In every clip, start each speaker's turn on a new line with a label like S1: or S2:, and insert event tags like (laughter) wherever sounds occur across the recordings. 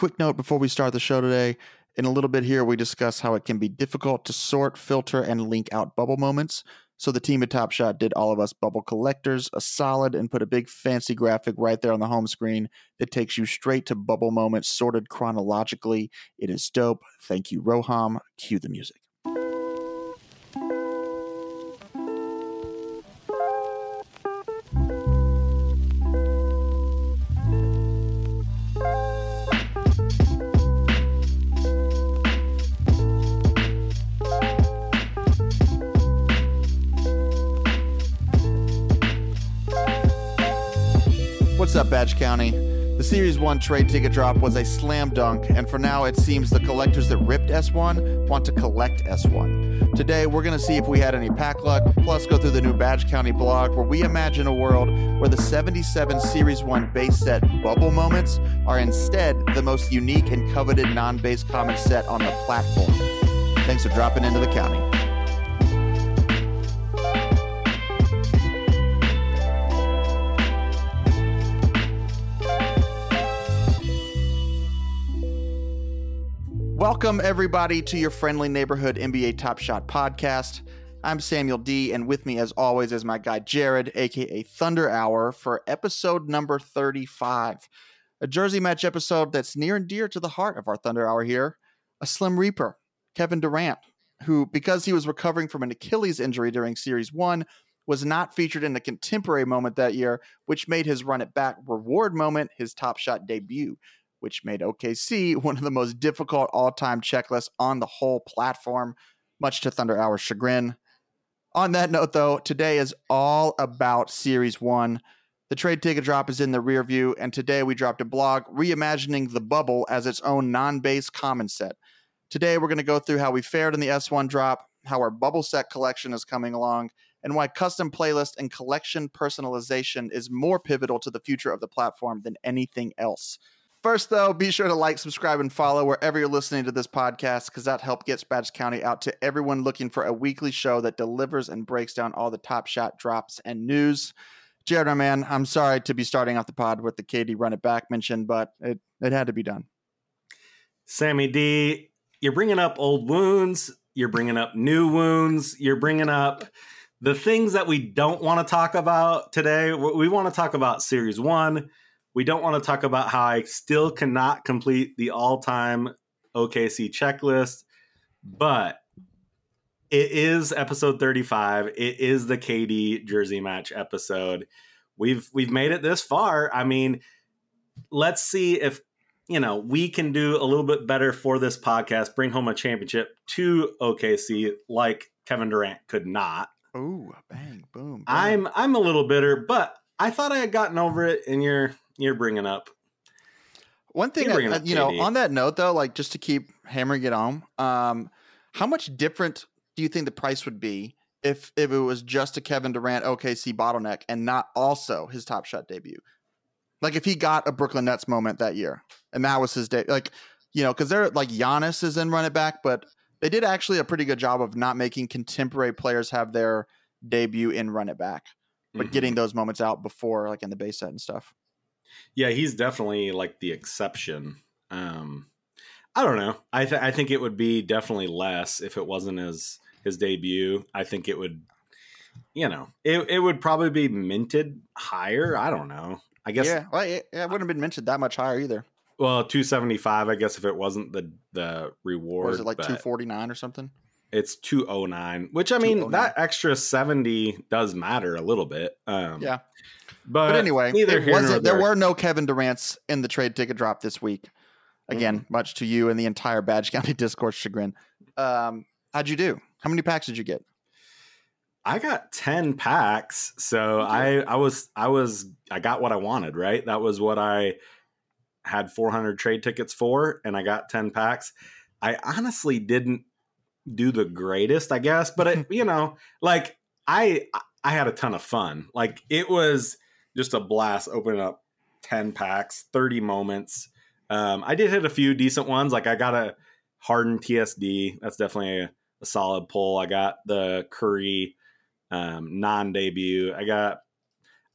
S1: quick note before we start the show today. In a little bit here, we discuss how it can be difficult to sort, filter, and link out bubble moments. So the team at Top Shot did all of us bubble collectors a solid and put a big fancy graphic right there on the home screen that takes you straight to bubble moments sorted chronologically. It is dope. Thank you, Roham. Cue the music. Badge County? The Series 1 trade ticket drop was a slam dunk, and for now, it seems the collectors that ripped S1 want to collect S1. Today, we're going to see if we had any pack luck, plus go through the new Badge County blog where we imagine a world where the 77 Series 1 base set bubble moments are instead the most unique and coveted non base common set on the platform. Thanks for dropping into the county. Welcome, everybody, to your friendly neighborhood NBA Top Shot podcast. I'm Samuel D, and with me, as always, is my guy Jared, aka Thunder Hour, for episode number 35. A jersey match episode that's near and dear to the heart of our Thunder Hour here. A Slim Reaper, Kevin Durant, who, because he was recovering from an Achilles injury during Series 1, was not featured in the contemporary moment that year, which made his run it back reward moment his Top Shot debut which made OKC (laughs) one of the most difficult all time checklists on the whole platform, much to Thunder Hour's chagrin. On that note, though, today is all about Series 1. The trade ticket drop is in the rear view, and today we dropped a blog reimagining the bubble as its own non base common set. Today we're going to go through how we fared in the S1 drop, how our bubble set collection is coming along, and why custom playlist and collection personalization is more pivotal to the future of the platform than anything else. First, though, be sure to like, subscribe, and follow wherever you're listening to this podcast because that helps get Badge County out to everyone looking for a weekly show that delivers and breaks down all the top shot drops and news. Jared, my man, I'm sorry to be starting off the pod with the KD run it back mention, but it, it had to be done.
S2: Sammy D, you're bringing up old wounds, you're bringing up new wounds, you're bringing up the things that we don't want to talk about today. We want to talk about Series 1 we don't want to talk about how I still cannot complete the all time OKC checklist, but it is episode 35. It is the KD jersey match episode. We've we've made it this far. I mean, let's see if you know we can do a little bit better for this podcast, bring home a championship to OKC like Kevin Durant could not.
S1: Oh, bang, boom, boom.
S2: I'm I'm a little bitter, but I thought I had gotten over it, in you're you're bringing up.
S1: One thing, I, up you know, on that note though, like just to keep hammering it home, um, how much different do you think the price would be if if it was just a Kevin Durant OKC bottleneck and not also his Top Shot debut? Like if he got a Brooklyn Nets moment that year and that was his day, like you know, because they're like Giannis is in run it back, but they did actually a pretty good job of not making contemporary players have their debut in run it back, but mm-hmm. getting those moments out before, like in the base set and stuff.
S2: Yeah, he's definitely like the exception. Um, I don't know. I th- I think it would be definitely less if it wasn't his his debut. I think it would, you know, it it would probably be minted higher. I don't know. I guess.
S1: Yeah, well, it, it wouldn't have been minted that much higher either.
S2: Well, two seventy five. I guess if it wasn't the the reward,
S1: was it like two forty nine or something?
S2: It's two oh nine. Which I mean, oh that extra seventy does matter a little bit. Um,
S1: yeah. But, but anyway, there, wasn't, there were no Kevin Durant's in the trade ticket drop this week. Again, mm. much to you and the entire Badge County (laughs) Discord chagrin. Um, how'd you do? How many packs did you get?
S2: I got 10 packs. So I I was I was I got what I wanted, right? That was what I had 400 trade tickets for and I got 10 packs. I honestly didn't do the greatest, I guess, but it, (laughs) you know, like I I had a ton of fun. Like it was just a blast opening up 10 packs, 30 moments. Um, I did hit a few decent ones. Like I got a Harden TSD. That's definitely a, a solid pull. I got the Curry um, non debut. I got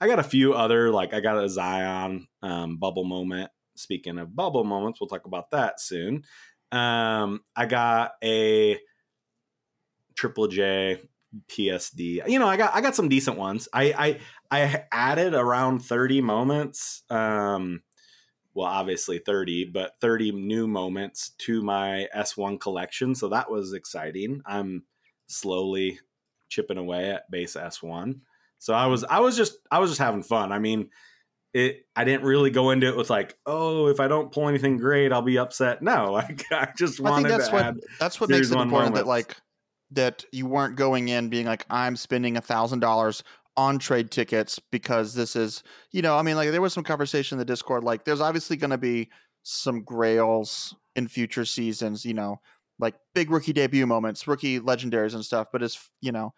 S2: I got a few other like I got a Zion um, bubble moment speaking of bubble moments, we'll talk about that soon. Um, I got a Triple J PSD. You know, I got I got some decent ones. I I I added around 30 moments. Um well, obviously 30, but 30 new moments to my S1 collection. So that was exciting. I'm slowly chipping away at base S1. So I was I was just I was just having fun. I mean, it I didn't really go into it with like, oh, if I don't pull anything great, I'll be upset. No, (laughs) like I just wanted
S1: I think that's
S2: to
S1: what
S2: add
S1: that's what makes it important that like that you weren't going in being like I'm spending a thousand dollars on trade tickets because this is you know I mean like there was some conversation in the Discord like there's obviously going to be some grails in future seasons you know like big rookie debut moments rookie legendaries and stuff but it's you know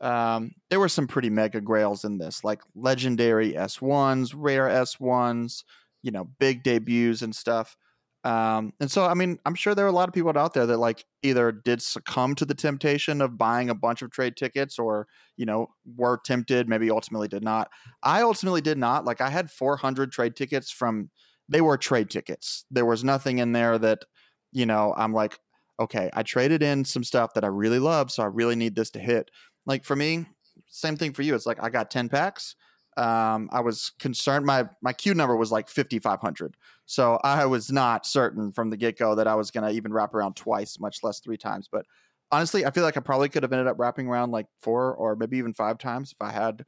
S1: um, there were some pretty mega grails in this like legendary S1s rare S1s you know big debuts and stuff um, and so, I mean, I'm sure there are a lot of people out there that like either did succumb to the temptation of buying a bunch of trade tickets or, you know, were tempted, maybe ultimately did not. I ultimately did not. Like I had 400 trade tickets from, they were trade tickets. There was nothing in there that, you know, I'm like, okay, I traded in some stuff that I really love. So I really need this to hit. Like for me, same thing for you. It's like I got 10 packs. Um, I was concerned. My my Q number was like 5,500. So I was not certain from the get go that I was going to even wrap around twice, much less three times. But honestly, I feel like I probably could have ended up wrapping around like four or maybe even five times if I had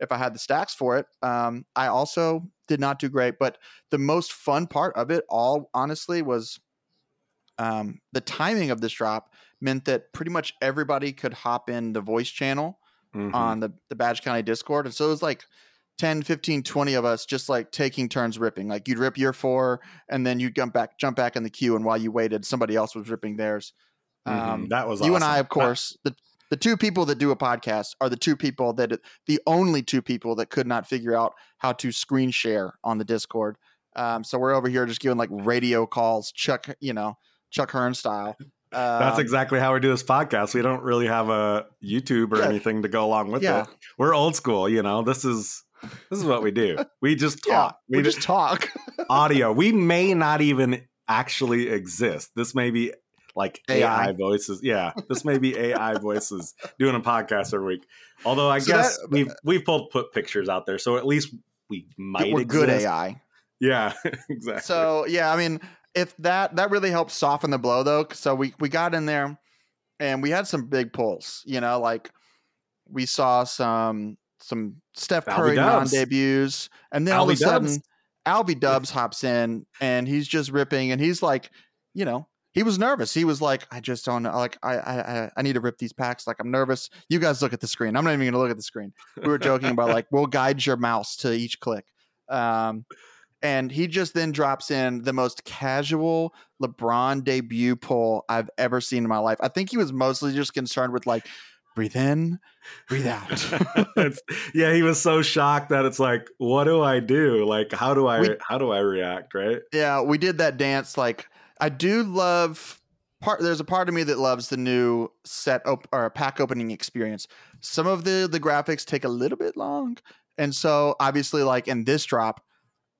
S1: if I had the stacks for it. Um, I also did not do great, but the most fun part of it all, honestly, was um, the timing of this drop meant that pretty much everybody could hop in the voice channel
S2: Mhm.
S1: on the, the Badge County Discord. And so it was like 10, 15, 20 of us just like taking turns ripping. Like you'd rip your four and then you'd jump back, jump back in the queue. And while you waited, somebody else was ripping theirs.
S2: Mhm.
S1: Um,
S2: that was awesome.
S1: you and I, of course, the, the two people that do a podcast are the two people that, the only two people that could not figure out how to screen share on the Discord. Um, so we're over here just giving like radio calls, Chuck, you know, Chuck Hearn style.
S2: That's
S1: Um,
S2: exactly how we do this podcast. We don't really have a YouTube or
S1: Yeah.
S2: anything to go along with
S1: Yeah.
S2: it. We're old school, you know. This is this is what we do. We just
S1: Yeah,
S2: talk.
S1: we
S2: we
S1: just talk. (laughs)
S2: audio. We may not even actually exist. This may be like AI,
S1: AI.
S2: voices. Yeah, this may be AI voices doing a podcast every week. Although I
S1: So
S2: guess
S1: that-
S2: we've we've pulled put pictures out there, so at least we might
S1: We're good. AI.
S2: Yeah, (laughs) exactly.
S1: So yeah, I mean, if that that really helps soften the blow though. So we we got in there, and we had some big pulls. You know, like we saw some some Steph Curry non debuts, and then all of a
S2: Albie Dubs.
S1: sudden, Albie Dubs hops in, and he's just ripping, and he's like, you know. He was nervous. He was like, "I just don't know. Like, I, I, I- I need to rip these packs. Like, I'm nervous. You guys look at the screen. I'm not even going to look at the screen." We were joking about like, we'll guide your mouse to each click. Um, and he just then drops in the most casual LeBron debut pull I've ever seen in my life. I think he was mostly just concerned with like, breathe in, breathe out. (laughs)
S2: It's- yeah, he was so shocked that it's like, what do I do? Like, how do I
S1: We-
S2: how do I react? Right?
S1: yeah, we did that dance. Like, I do love part. There's a part of me that loves the new set op- or pack opening experience. Some of the the graphics take a little bit long, and so obviously, like in this drop,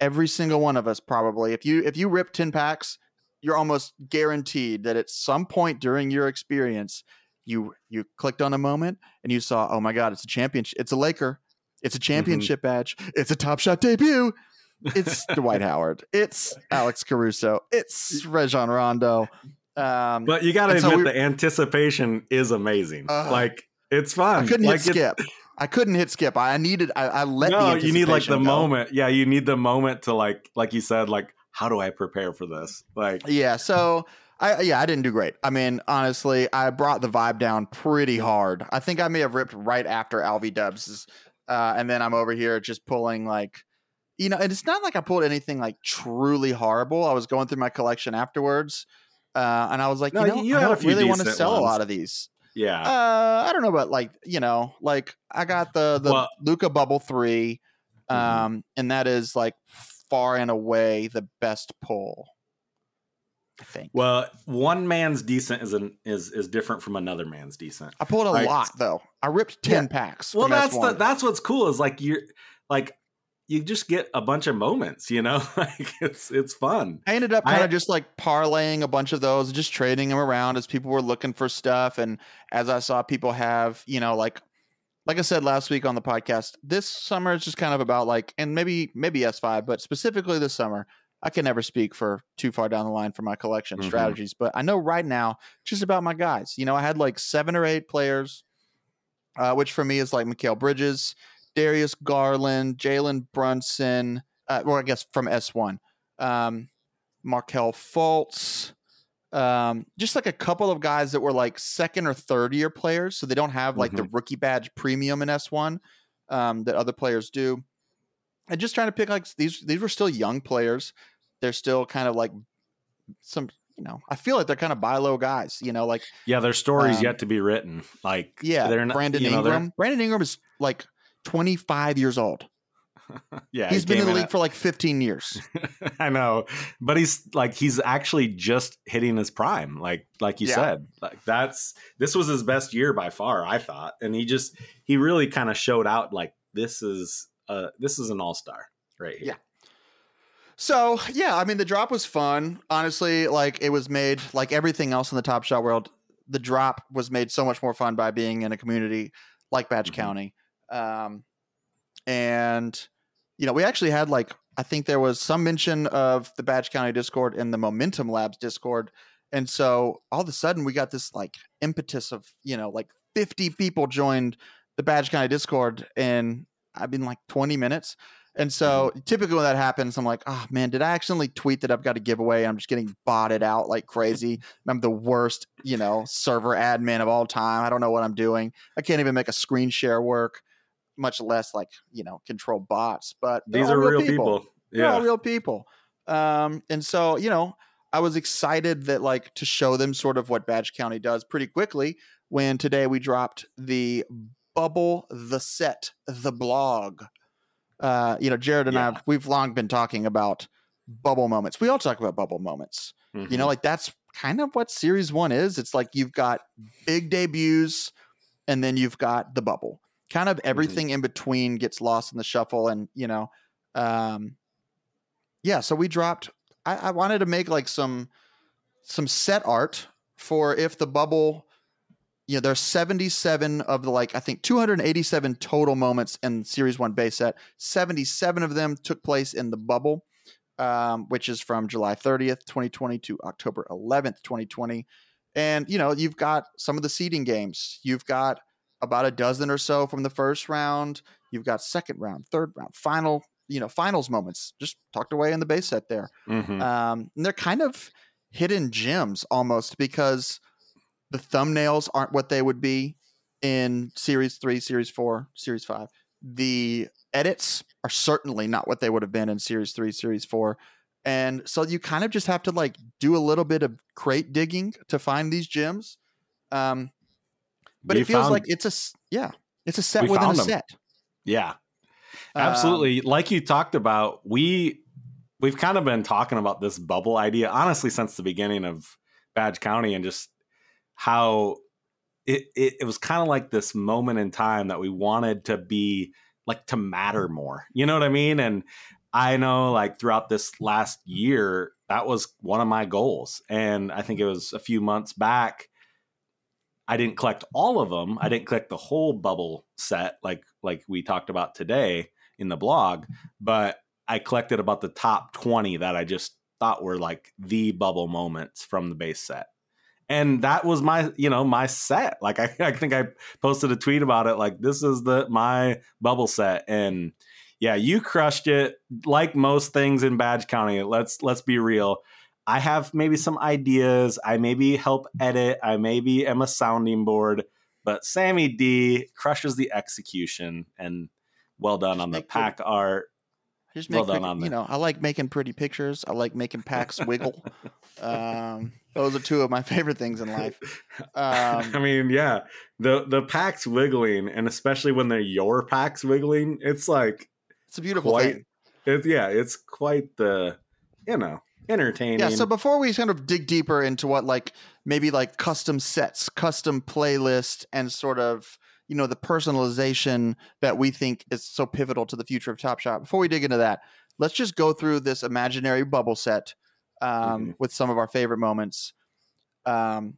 S1: every single one of us probably, if you if you rip ten packs, you're almost guaranteed that at some point during your experience, you you clicked on a moment and you saw, oh my god, it's a championship, it's a Laker, it's a championship badge, it's a Top Shot debut. It's (laughs) Dwight Howard. It's Alex Caruso. It's Rajon Rondo. Um,
S2: But you got to
S1: so
S2: admit
S1: we-
S2: the anticipation is amazing.
S1: Ugh.
S2: like it's fun.
S1: I couldn't
S2: like,
S1: hit skip. I couldn't hit skip. I needed. I, I let.
S2: No, you need like the
S1: go.
S2: moment. Yeah, you need the moment to like, like you said, like how do I prepare for this? Like,
S1: Yeah. So I yeah I didn't do great. I mean honestly I brought the vibe down pretty hard. I think I may have ripped right after Albie Dubs, uh, and then I'm over here just pulling like. You know, and it's not like I pulled anything like truly horrible. I was going through my collection afterwards, uh, and I was like,
S2: No,
S1: you know,
S2: you
S1: I don't really want to sell a lot of these.
S2: yeah,
S1: Uh, I don't know, but like you know, like I got the the
S2: Well-
S1: Luka Bubble 3
S2: Mhm.
S1: um, and that is like far and away the best pull. I think.
S2: well, one man's decent is an is is different from another man's decent.
S1: I pulled a
S2: like-
S1: lot though. I ripped ten packs.
S2: Well, that's the
S1: S1.
S2: that's what's cool is like you're like you just get a bunch of moments, you know, (laughs) like it's it's fun.
S1: I ended up kind
S2: I-
S1: of just like parlaying a bunch of those, just trading them around as people were looking for stuff, and as I saw people have, you know, like like I said last week on the podcast, this summer is just kind of about like, and maybe maybe S five, but specifically this summer, I can never speak for too far down the line for my collection
S2: Mhm.
S1: strategies, but I know right now just about my guys. You know, I had like seven or eight players, uh, which for me is like Mikal Bridges, Darius Garland, Jalen Brunson, uh, well, I guess from S one, um, Markelle Fultz, um, just like a couple of guys that were like second or third year players, so they don't have like the rookie badge premium in S one um, that other players do. And just trying to pick like these these were still young players. They're still kind of like some you know I feel like they're kind of buy low guys. You know, like
S2: Yeah, their stories
S1: Um,
S2: yet to be written. Like
S1: yeah,
S2: they're not,
S1: Brandon
S2: you know, they're-
S1: Ingram. Brandon Ingram is like 25 years old. (laughs)
S2: Yeah,
S1: He's
S2: he
S1: been in the league
S2: at-
S1: for like 15 years. (laughs)
S2: I know, but he's like he's actually just hitting his prime, like like you
S1: Yeah.
S2: said. Like that's this was his best year by far, I thought, and he just he really kind of showed out like this is uh this is an all star right here.
S1: Yeah. So yeah, I mean the drop was fun. Honestly, like it was made like everything else in the Top Shot world. The drop was made so much more fun by being in a community like Badge
S2: Mhm.
S1: County, um, and you know we actually had like I think there was some mention of the Badge County Discord in the Momentum Labs Discord, and so all of a sudden we got this like impetus of you know like fifty people joined the Badge County Discord in I've been like twenty minutes. And so typically when that happens, I'm like, oh man, did I accidentally tweet that I've got a giveaway? I'm just getting botted out like crazy. and I'm the worst, you know, server admin of all time. I don't know what I'm doing. I can't even make a screen share work, much less like, you know, control bots. But they're
S2: These are real people.
S1: They're all
S2: Yeah.
S1: real people. Um, and so, you know, I was excited that like to show them sort of what Badge County does pretty quickly when today we dropped the bubble the set the blog. Uh you know jared and
S2: Yeah.
S1: i we've long been talking about bubble moments. We all talk about bubble moments. You
S2: Mhm.
S1: know like that's kind of what series one is. It's like you've got big debuts and then you've got the bubble. Kind of everything in between gets lost in the shuffle and you know um yeah so we dropped I, I wanted to make like some some set art for if the bubble you know there's 77 of the like i think 287 total moments in series one base set. 77 of them took place in the bubble um, which is from july 30th 2020 to october 11th 2020 and you know you've got some of the seeding games. You've got about a dozen or so from the first round. You've got second round third round final you know finals moments just tucked away in the base set there.
S2: Mhm.
S1: um, and they're kind of hidden gems almost because the thumbnails aren't what they would be in series three, series four, series five. The edits are certainly not what they would have been in series three, series four. And so you kind of just have to like do a little bit of crate digging to find these gems. Um, but
S2: We
S1: it feels
S2: found-
S1: like it's a, yeah, it's a set within a
S2: found 'em.
S1: set.
S2: yeah.
S1: Um,
S2: Absolutely. like you talked about, we we've kind of been talking about this bubble idea honestly since the beginning of Badge County and just how it it, it was kind of like this moment in time that we wanted to be like to matter more. You know what I mean? And I know like throughout this last year, that was one of my goals. And I think it was a few months back. I didn't collect all of them. I didn't collect the whole bubble set like like we talked about today in the blog, but I collected about the top 20 that I just thought were like the bubble moments from the base set. And that was my, you know, my set. Like I, (laughs) I think I posted a tweet about it. Like this is the my bubble set. And yeah, you crushed it. Like most things in Badge County. Let's let's be real. I have maybe some ideas. I maybe help edit. I maybe am a sounding board. But Sammy D crushes the execution and well done
S1: Just
S2: on the pack art.
S1: Just
S2: Well
S1: make
S2: done
S1: pic-
S2: on
S1: you
S2: that.
S1: know I like making pretty pictures. I like making packs wiggle. (laughs) um, those are two of my favorite things in life. Um,
S2: I mean, yeah, the the packs wiggling, and especially when they're your packs wiggling, it's like
S1: It's a beautiful
S2: quite.
S1: thing.
S2: It's yeah, it's quite the you know entertaining.
S1: Yeah. So before we kind of dig deeper into what like maybe like custom sets, custom playlist, and sort of you know the personalization that we think is so pivotal to the future of Top Shot. Before we dig into that, let's just go through this imaginary bubble set um,
S2: Mhm.
S1: with some of our favorite moments. Um,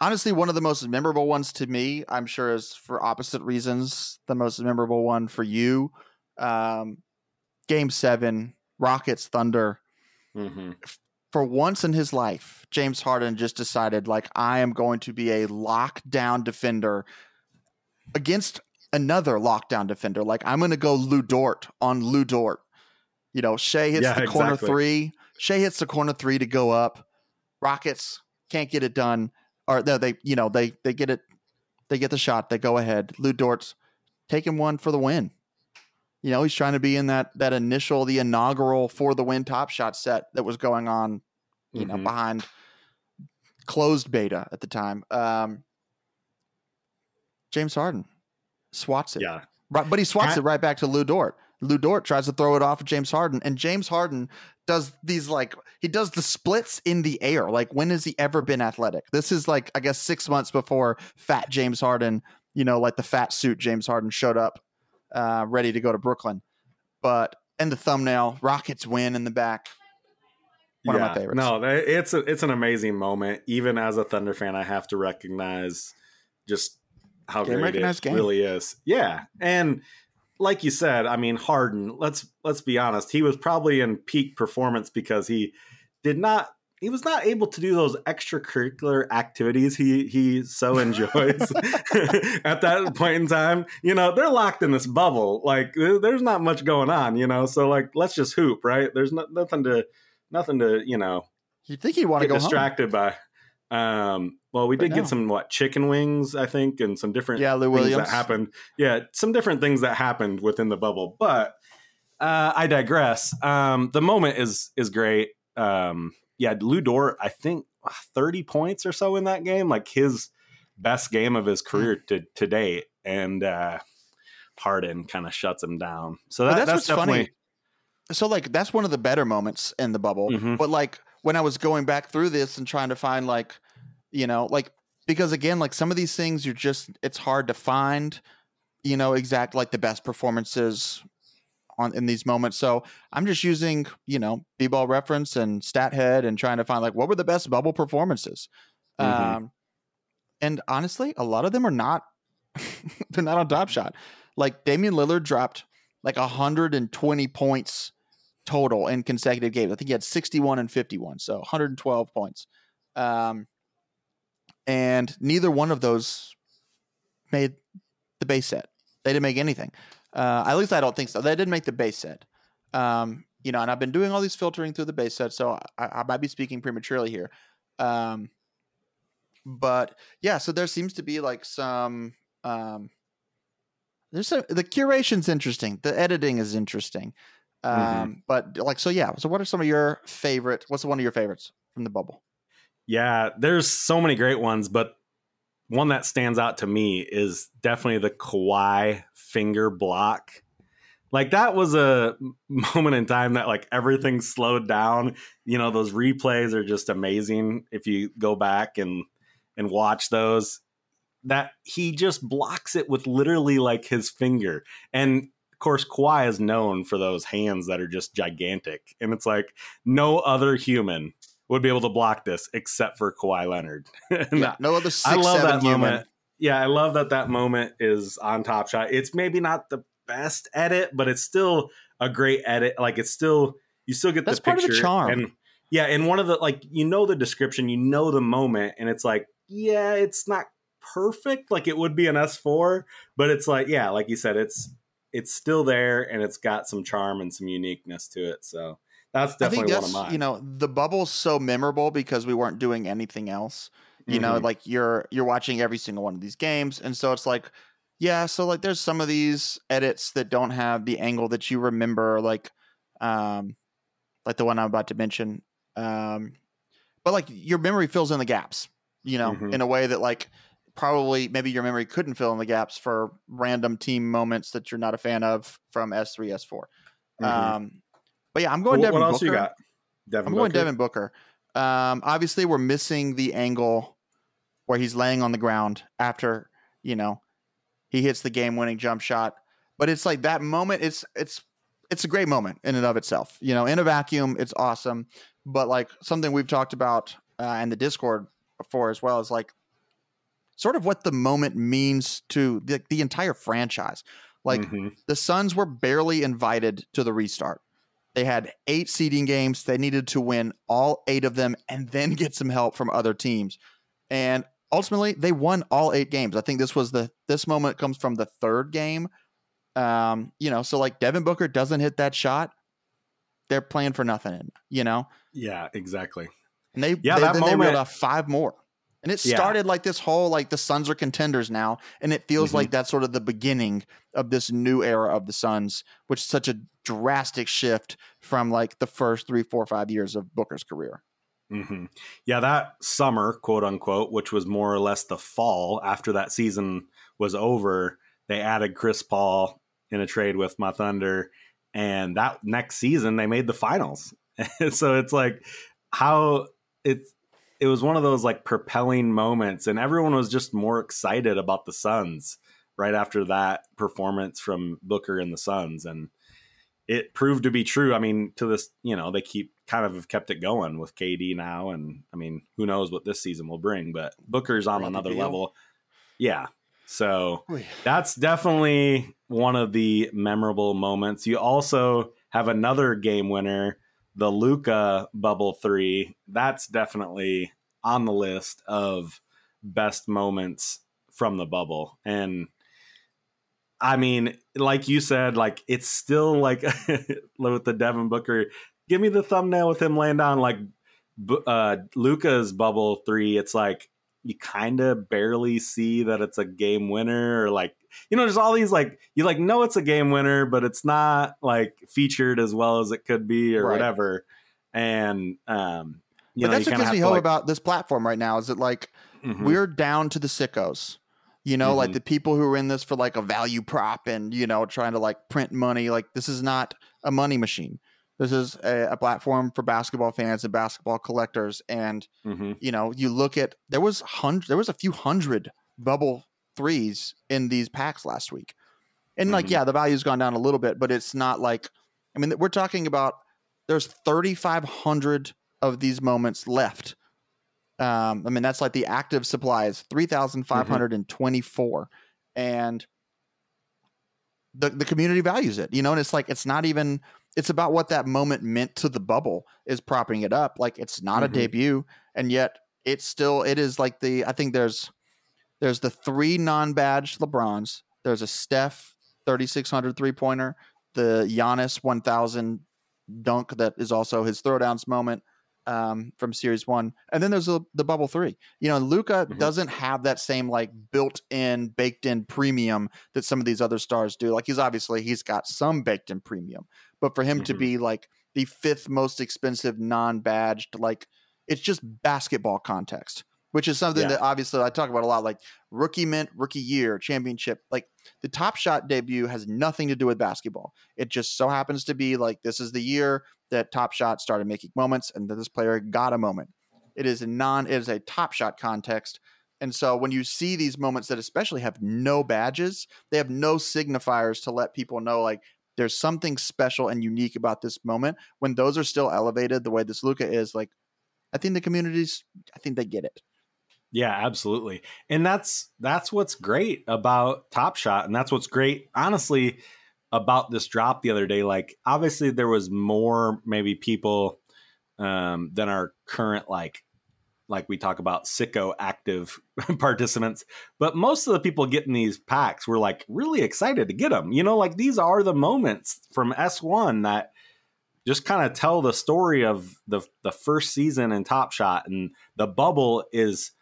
S1: honestly, one of the most memorable ones to me, I'm sure, is for opposite reasons. The most memorable one for you, um, Game Seven, Rockets Thunder.
S2: Mhm.
S1: For once in his life, James Harden just decided, like, I am going to be a lockdown defender against another lockdown defender. Like, I'm going to go Lu Dort on Lu Dort. You know, Shai hits
S2: Yeah,
S1: the corner
S2: exactly.
S1: three. Shai hits the corner three to go up. Rockets can't get it done, or no, they, you know, they they get it, they get the shot, they go ahead. Lu Dort's taking one for the win. You know, he's trying to be in that that initial, the inaugural for the win top shot set that was going on, you know,
S2: Mhm.
S1: behind closed beta at the time. Um, James Harden swats it.
S2: Yeah.
S1: Right, but he swats it right back to Lu Dort. Lu Dort tries to throw it off of James Harden, and James Harden does these like he does the splits in the air. Like when has he ever been athletic? This is like I guess six months before Fat James Harden, you know, like the fat suit James Harden showed up, uh, ready to go to Brooklyn. But and the thumbnail, Rockets win in the back. One of my favorites.
S2: No, it's a, it's an amazing moment. Even as a Thunder fan, I have to recognize just how
S1: Game
S2: great it
S1: game.
S2: really is. Yeah, and like you said, I mean Harden. Let's let's be honest. He was probably in peak performance because he did not. He was not able to do those extracurricular activities he he so (laughs) enjoys (laughs) at that point in time. You know, they're locked in this bubble. Like there's not much going on. You know, so like let's just hoop, right? There's no, nothing to nothing to you know
S1: You think he'd want to go home?
S2: distracted by. Um, well, we
S1: But
S2: did
S1: no.
S2: get some what chicken wings, I think, and some different
S1: Yeah, Lou Williams.
S2: that happened. Yeah, some different things that happened within the bubble. But uh, I digress. Um, the moment is is great. Um, yeah, Lu Dort, I think thirty points or so in that game, like his best game of his career
S1: Hmm.
S2: to to date, and uh, Harden kind of shuts him down. So that,
S1: that's,
S2: that's,
S1: what's
S2: definitely
S1: funny. So like that's one of the better moments in the bubble.
S2: Mhm.
S1: But like when I was going back through this and trying to find like, you know, like because again, like some of these things you're just it's hard to find, you know, exact like the best performances on in these moments. So I'm just using, you know, b-ball reference and Stathead and trying to find like what were the best bubble performances.
S2: Mhm.
S1: Um and honestly, a lot of them are not (laughs) they're not on top shot. Like Damian Lillard dropped like 120 points total in consecutive games. I think he had 61 and 51, so 112 points. Um, and neither one of those made the base set. They didn't make anything. Uh, at least I don't think so. They didn't make the base set. Um, you know, and I've been doing all these filtering through the base set, so I, I might be speaking prematurely here. Um, but yeah, so there seems to be like some um, there's some the curation's interesting. The editing is interesting. Um,
S2: Mhm.
S1: but like so yeah. So what are some of your favorite what's one of your favorites from the bubble?
S2: Yeah, there's so many great ones, but one that stands out to me is definitely the Kawhi finger block. Like that was a (laughs) moment in time that like everything slowed down. You know, those replays are just amazing if you go back and and watch those. That he just blocks it with literally like his finger. And of course, Kawhi is known for those hands that are just gigantic. And it's like no other human would be able to block this except for Kawhi Leonard. (laughs)
S1: Yeah, no other six
S2: I love
S1: seven
S2: that
S1: human.
S2: moment. Yeah, I love that that moment is on Top Shot. It's maybe not the best edit, but it's still a great edit. Like it's still you still get
S1: That's
S2: the
S1: part of the charm.
S2: And yeah, and one of the like you know the description, you know the moment, and it's like yeah, it's not perfect like it would be an S4, but it's like yeah, like you said, it's it's still there and it's got some charm and some uniqueness to it. So that's
S1: I think
S2: one
S1: that's
S2: of mine.
S1: you know the bubble's so memorable because we weren't doing anything else. You know,
S2: Mhm.
S1: like you're you're watching every single one of these games, and so it's like, yeah, so like there's some of these edits that don't have the angle that you remember, like, um, like the one I'm about to mention. Um, but like your memory fills in the gaps, you know,
S2: Mhm.
S1: in a way that like probably maybe your memory couldn't fill in the gaps for random team moments that you're not a fan of from S3, S4.
S2: Mhm.
S1: Um, but yeah, I'm going
S2: what,
S1: Devin
S2: what else
S1: Booker.
S2: you got? Devin
S1: I'm going
S2: Booker?
S1: Devin Booker. Um, obviously, we're missing the angle where he's laying on the ground after, you know, he hits the game winning jump shot. But it's like that moment. It's it's it's a great moment in and of itself. You know, in a vacuum, it's awesome. But like something we've talked about uh, in the Discord before as well is like sort of what the moment means to the, the entire franchise. Like mm-hmm. the Suns were barely invited to the restart. They had eight seeding games. They needed to win all eight of them and then (laughs) get some help from other teams. And ultimately, they won all eight games. I think this was the this moment comes from the third game. Um, you know, so like Devin Booker doesn't hit that shot, they're playing for nothing. You know.
S2: Yeah, exactly.
S1: And they yeah they, that moment, they reeled off five more. And it started yeah. like this whole like the Suns are contenders now, and it feels mm-hmm. like that's sort of the beginning of this new era of the Suns, which is such a drastic shift from like the first three, four, five years of Booker's career.
S2: Mm-hmm. Yeah, that summer, quote unquote, which was more or less the fall after that season was over, they added Chris Paul in a trade with my Thunder, and that next season they made the finals. (laughs) so it's like how it's it was one of those like propelling moments and everyone was just more excited about the Suns right after that performance from Booker and the Suns and it proved to be true. I mean, to this, you know, they keep kind of have kept it going with KD now and I mean, who knows what this season will bring, but Booker's on another level. Yeah. So that's definitely one of the memorable moments. You also have another game winner the Luka bubble three, that's definitely on the list of best moments from the bubble. And I mean, like you said, like it's still like (laughs) with the Devin Booker. Give me the thumbnail with him laying down like uh Luka's bubble three. It's like you kind of barely see that it's a game winner or like you know there's all these like you like know it's a game winner but it's not like featured as well as it could be or right. whatever and um
S1: you but know, that's what gives me hope like, about this platform right now is that like mm-hmm. we're down to the sickos you know mm-hmm. like the people who are in this for like a value prop and you know trying to like print money like this is not a money machine this is a, a platform for basketball fans and basketball collectors and mm-hmm. you know you look at there was hundred there was a few hundred bubble threes in these packs last week. And mm-hmm. like, yeah, the value's gone down a little bit, but it's not like, I mean, we're talking about there's 3,500 of these moments left. Um, I mean, that's like the active supply is 3,524. Mm-hmm. And the, the community values it, you know, and it's like, it's not even, it's about what that moment meant to the bubble is propping it up. Like it's not mm-hmm. a debut. And yet it's still, it is like the, I think there's, there's the three non-badged LeBrons. There's a Steph 3600 three pointer, the Giannis 1000 dunk that is also his throwdowns moment um, from Series One, and then there's a, the bubble three. You know, Luka mm-hmm. doesn't have that same like built-in, baked-in premium that some of these other stars do. Like he's obviously he's got some baked-in premium, but for him mm-hmm. to be like the fifth most expensive non-badged, like it's just basketball context which is something yeah. that obviously I talk about a lot, like rookie mint, rookie year, championship. Like the Top Shot debut has nothing to do with basketball. It just so happens to be like this is the year that Top Shot started making moments, and that this player got a moment. It is a non, it is a Top Shot context. And so when you see these moments that especially have no badges, they have no signifiers to let people know like there's something special and unique about this moment. When those are still elevated the way this Luka is, like I think the communities, I think they get it.
S2: Yeah, absolutely. And that's that's what's great about Top Shot and that's what's great honestly about this drop the other day like obviously there was more maybe people um than our current like like we talk about sicko active (laughs) participants but most of the people getting these packs were like really excited to get them you know like these are the moments from s1 that just kind of tell the story of the the first season in top shot and the bubble is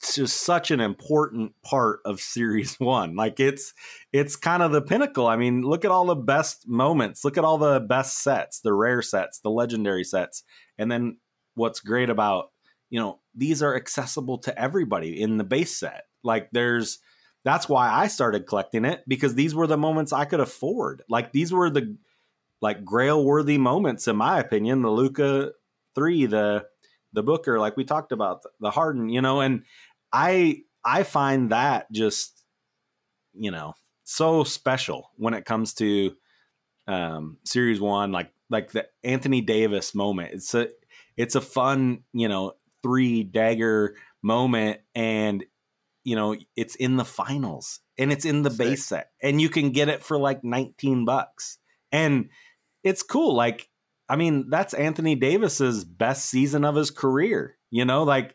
S2: just such an important part of series (laughs) one. Like it's it's kind of the pinnacle. I mean look at all the best moments. Look at all the best sets the rare sets the legendary sets. And then what's great about you know these are accessible to everybody in the base set. Like there's that's why i started collecting it because these were the moments i could afford. Like these were the like grail worthy moments in my opinion the luka 3 the the booker like we talked about the harden you know and I I find that just you know, so special when it comes to um, series one, like like the Anthony Davis moment. It's a it's a fun, you know, three dagger moment, and you know, it's in the finals and it's in the Sick. base set, and you can get it for like nineteen bucks, and it's cool. Like, I mean, that's Anthony Davis's best season of his career. You know, like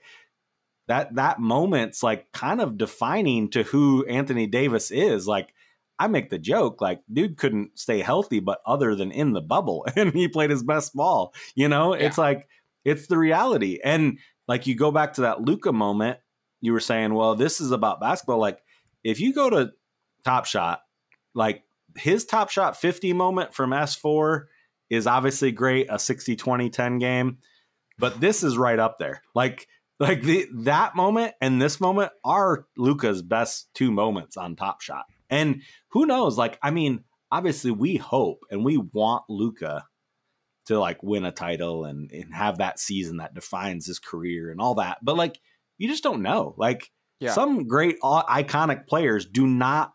S2: that that moment's like kind of defining to who Anthony Davis is. Like I make the joke, like dude couldn't stay healthy, but other than in the bubble, (laughs) and he played his best ball. You know, yeah. it's like it's the reality. And like you go back to that Luka moment, you were saying, well, this is about basketball. Like if you go to Top Shot, like his Top Shot 50 moment from S4 is obviously great, a 60 20 10 game, but this is right up there. Like like the that moment and this moment are Luka's best two moments on Top Shot. And who knows? Like, I mean, obviously we hope and we want Luka to like win a title and, and have that season that defines his career and all that. But like, you just don't know. Like, yeah. some great iconic players do not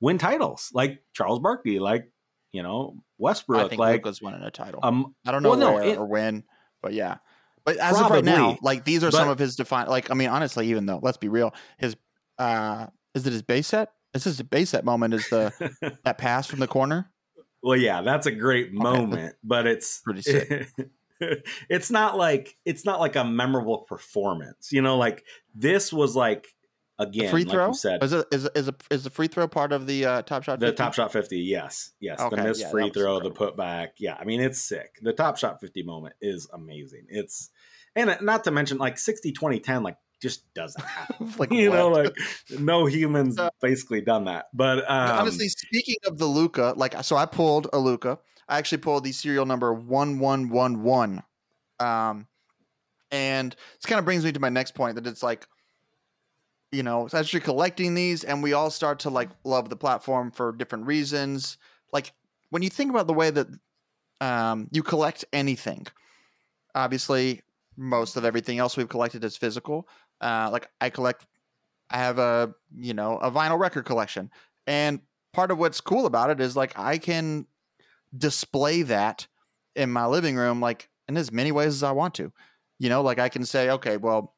S2: win titles, like Charles Barkley, like you know Westbrook. I
S1: think
S2: like
S1: Luka's winning a title. Um, I don't know well, where no, it, or when, but yeah. But as Probably, of right now, like these are but, some of his defined. Like I mean, honestly, even though let's be real, his uh is it his base set? Is This is the base set moment. Is the (laughs) that pass from the corner?
S2: Well, yeah, that's a great okay. moment, but it's
S1: pretty sick. (laughs)
S2: it's not like it's not like a memorable performance. You know, like this was like again,
S1: free throw.
S2: Like said,
S1: is it is is a, is the free throw part of the uh, top shot?
S2: 50? The top shot fifty, yes, yes. Okay, the missed yeah, free throw, the putback, yeah. I mean, it's sick. The top shot fifty moment is amazing. It's and not to mention like 60, 20, 10, like just doesn't happen. (laughs) like (laughs) you what? know, like no humans (laughs) uh, basically done that. But um,
S1: honestly, speaking of the Luka, like so, I pulled a Luka. I actually pulled the serial number one one one one. Um, and this kind of brings me to my next point that it's like you know, as you're collecting these, and we all start to like love the platform for different reasons. Like when you think about the way that um, you collect anything, obviously most of everything else we've collected is physical. Uh, like I collect, I have a you know a vinyl record collection, and part of what's cool about it is like I can display that in my living room like in as many ways as I want to. You know, like I can say, okay, well,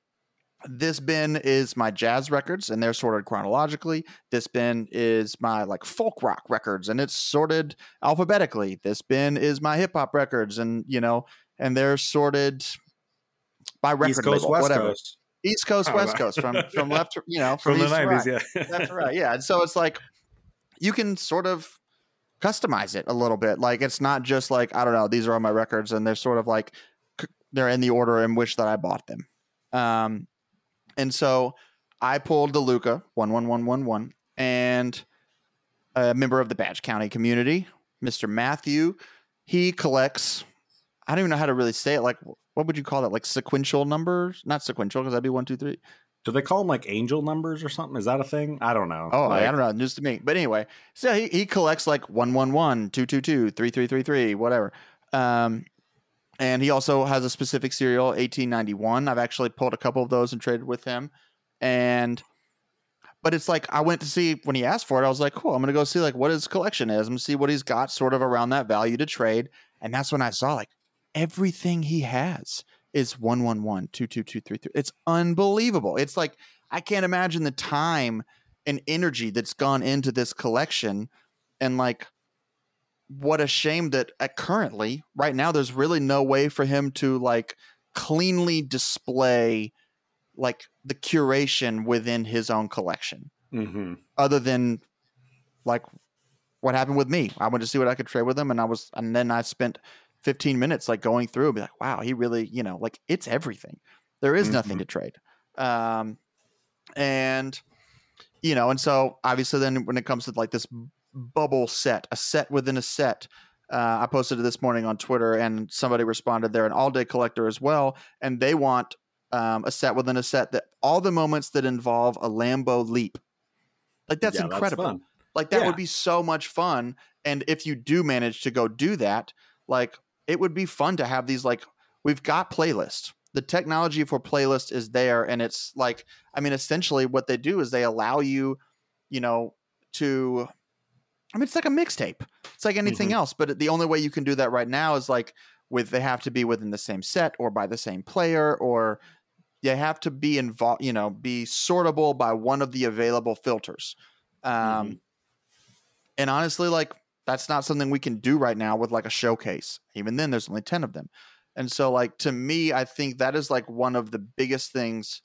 S1: this bin is my jazz records and they're sorted chronologically. This bin is my like folk rock records and it's sorted alphabetically. This bin is my hip hop records and you know, and they're sorted by record East Coast, label, West whatever. Coast. East Coast, West Coast, from from left to you know (laughs) from, from the nineties, right. yeah, (laughs) that's right, yeah. And so it's like you can sort of customize it a little bit. Like it's not just like I don't know, these are all my records, and they're sort of like they're in the order in which that I bought them. Um, and so I pulled the Luka one one one one one, and a member of the Badge County community, Mr. Matthew, he collects. I don't even know how to really say it. Like, what would you call that? Like sequential numbers? Not sequential because that'd be one, two, three.
S2: Do they call them like angel numbers or something? Is that a thing? I don't know.
S1: Oh,
S2: like,
S1: I don't know. News to me. But anyway, so he, he collects like 111, 222, 3333, whatever. Um, and he also has a specific serial, 1891. I've actually pulled a couple of those and traded with him. And but it's like I went to see when he asked for it, I was like, cool, I'm gonna go see like what his collection is. Gonna see what he's got sort of around that value to trade. And that's when I saw like everything he has is 111, 22233. It's unbelievable. It's like I can't imagine the time and energy that's gone into this collection and like what a shame that at currently right now there's really no way for him to like cleanly display like the curation within his own collection mm-hmm. other than like what happened with me i went to see what i could trade with him and i was and then i spent 15 minutes like going through and be like wow he really you know like it's everything there is mm-hmm. nothing to trade um and you know and so obviously then when it comes to like this bubble set, a set within a set. Uh, I posted it this morning on Twitter, and somebody responded. They're an all day collector as well, and they want um, a set within a set that all the moments that involve a Lambo leap. Like that's yeah, incredible. That's like that yeah. would be so much fun. And if you do manage to go do that, like it would be fun to have these. Like we've got playlists. The technology for playlist is there, and it's like I mean, essentially what they do is they allow you, you know, to I mean it's like a mixtape. It's like anything
S2: Mhm.
S1: else, but the only way you can do that right now is like with they have to be within the same set or by the same player or they have to be involved, you know, be sortable by one of the available filters. Um
S2: Mhm.
S1: and honestly like that's not something we can do right now with like a showcase. Even then there's only 10 of them. And so like to me I think that is like one of the biggest things